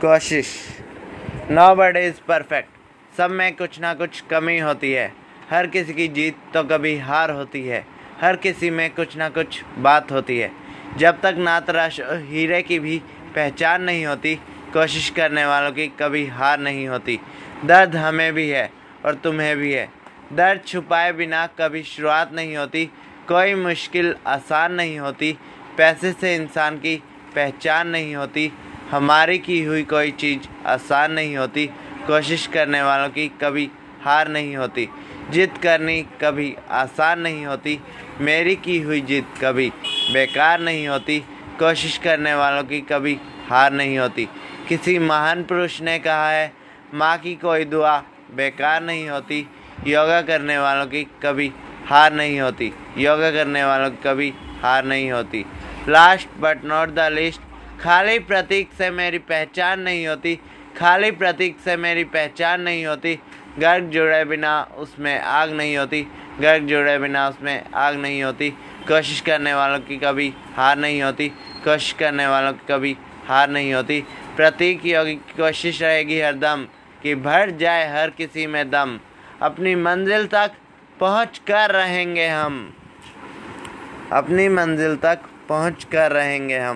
कोशिश। No bud is perfect सब में कुछ ना कुछ कमी होती है। हर किसी की जीत तो कभी हार होती है। हर किसी में कुछ ना कुछ बात होती है। जब तक ना तराश हीरे की भी पहचान नहीं होती, कोशिश करने वालों की कभी हार नहीं होती। दर्द हमें भी है और तुम्हें भी है। दर्द छुपाए बिना कभी शुरुआत नहीं होती। कोई मुश्किल आसान नहीं होती। पैसे से इंसान की पहचान नहीं होती। हमारी की हुई कोई चीज़ आसान नहीं होती, कोशिश करने वालों की कभी हार नहीं होती, जिद करनी कभी आसान नहीं होती, मेरी की हुई जिद कभी बेकार नहीं होती, कोशिश करने वालों की कभी हार नहीं होती। किसी महान पुरुष ने कहा है, माँ की कोई दुआ बेकार नहीं होती, योगा करने वालों की कभी हार नहीं होती, योगा करने वालों की कभी हार नहीं होती। Last but not the list खाली प्रतीक से मेरी पहचान नहीं होती, खाली प्रतीक से मेरी पहचान नहीं होती, गर्ग जुड़े बिना उसमें आग नहीं होती, गर्ग जुड़े बिना उसमें आग नहीं होती, कोशिश करने वालों की कभी हार नहीं होती, कोशिश करने वालों की कभी हार नहीं होती। प्रतीक योगी की कोशिश रहेगी हरदम कि भर जाए हर किसी में दम। अपनी मंजिल तक पहुँच कर रहेंगे हम। अपनी मंजिल तक पहुँच कर रहेंगे हम।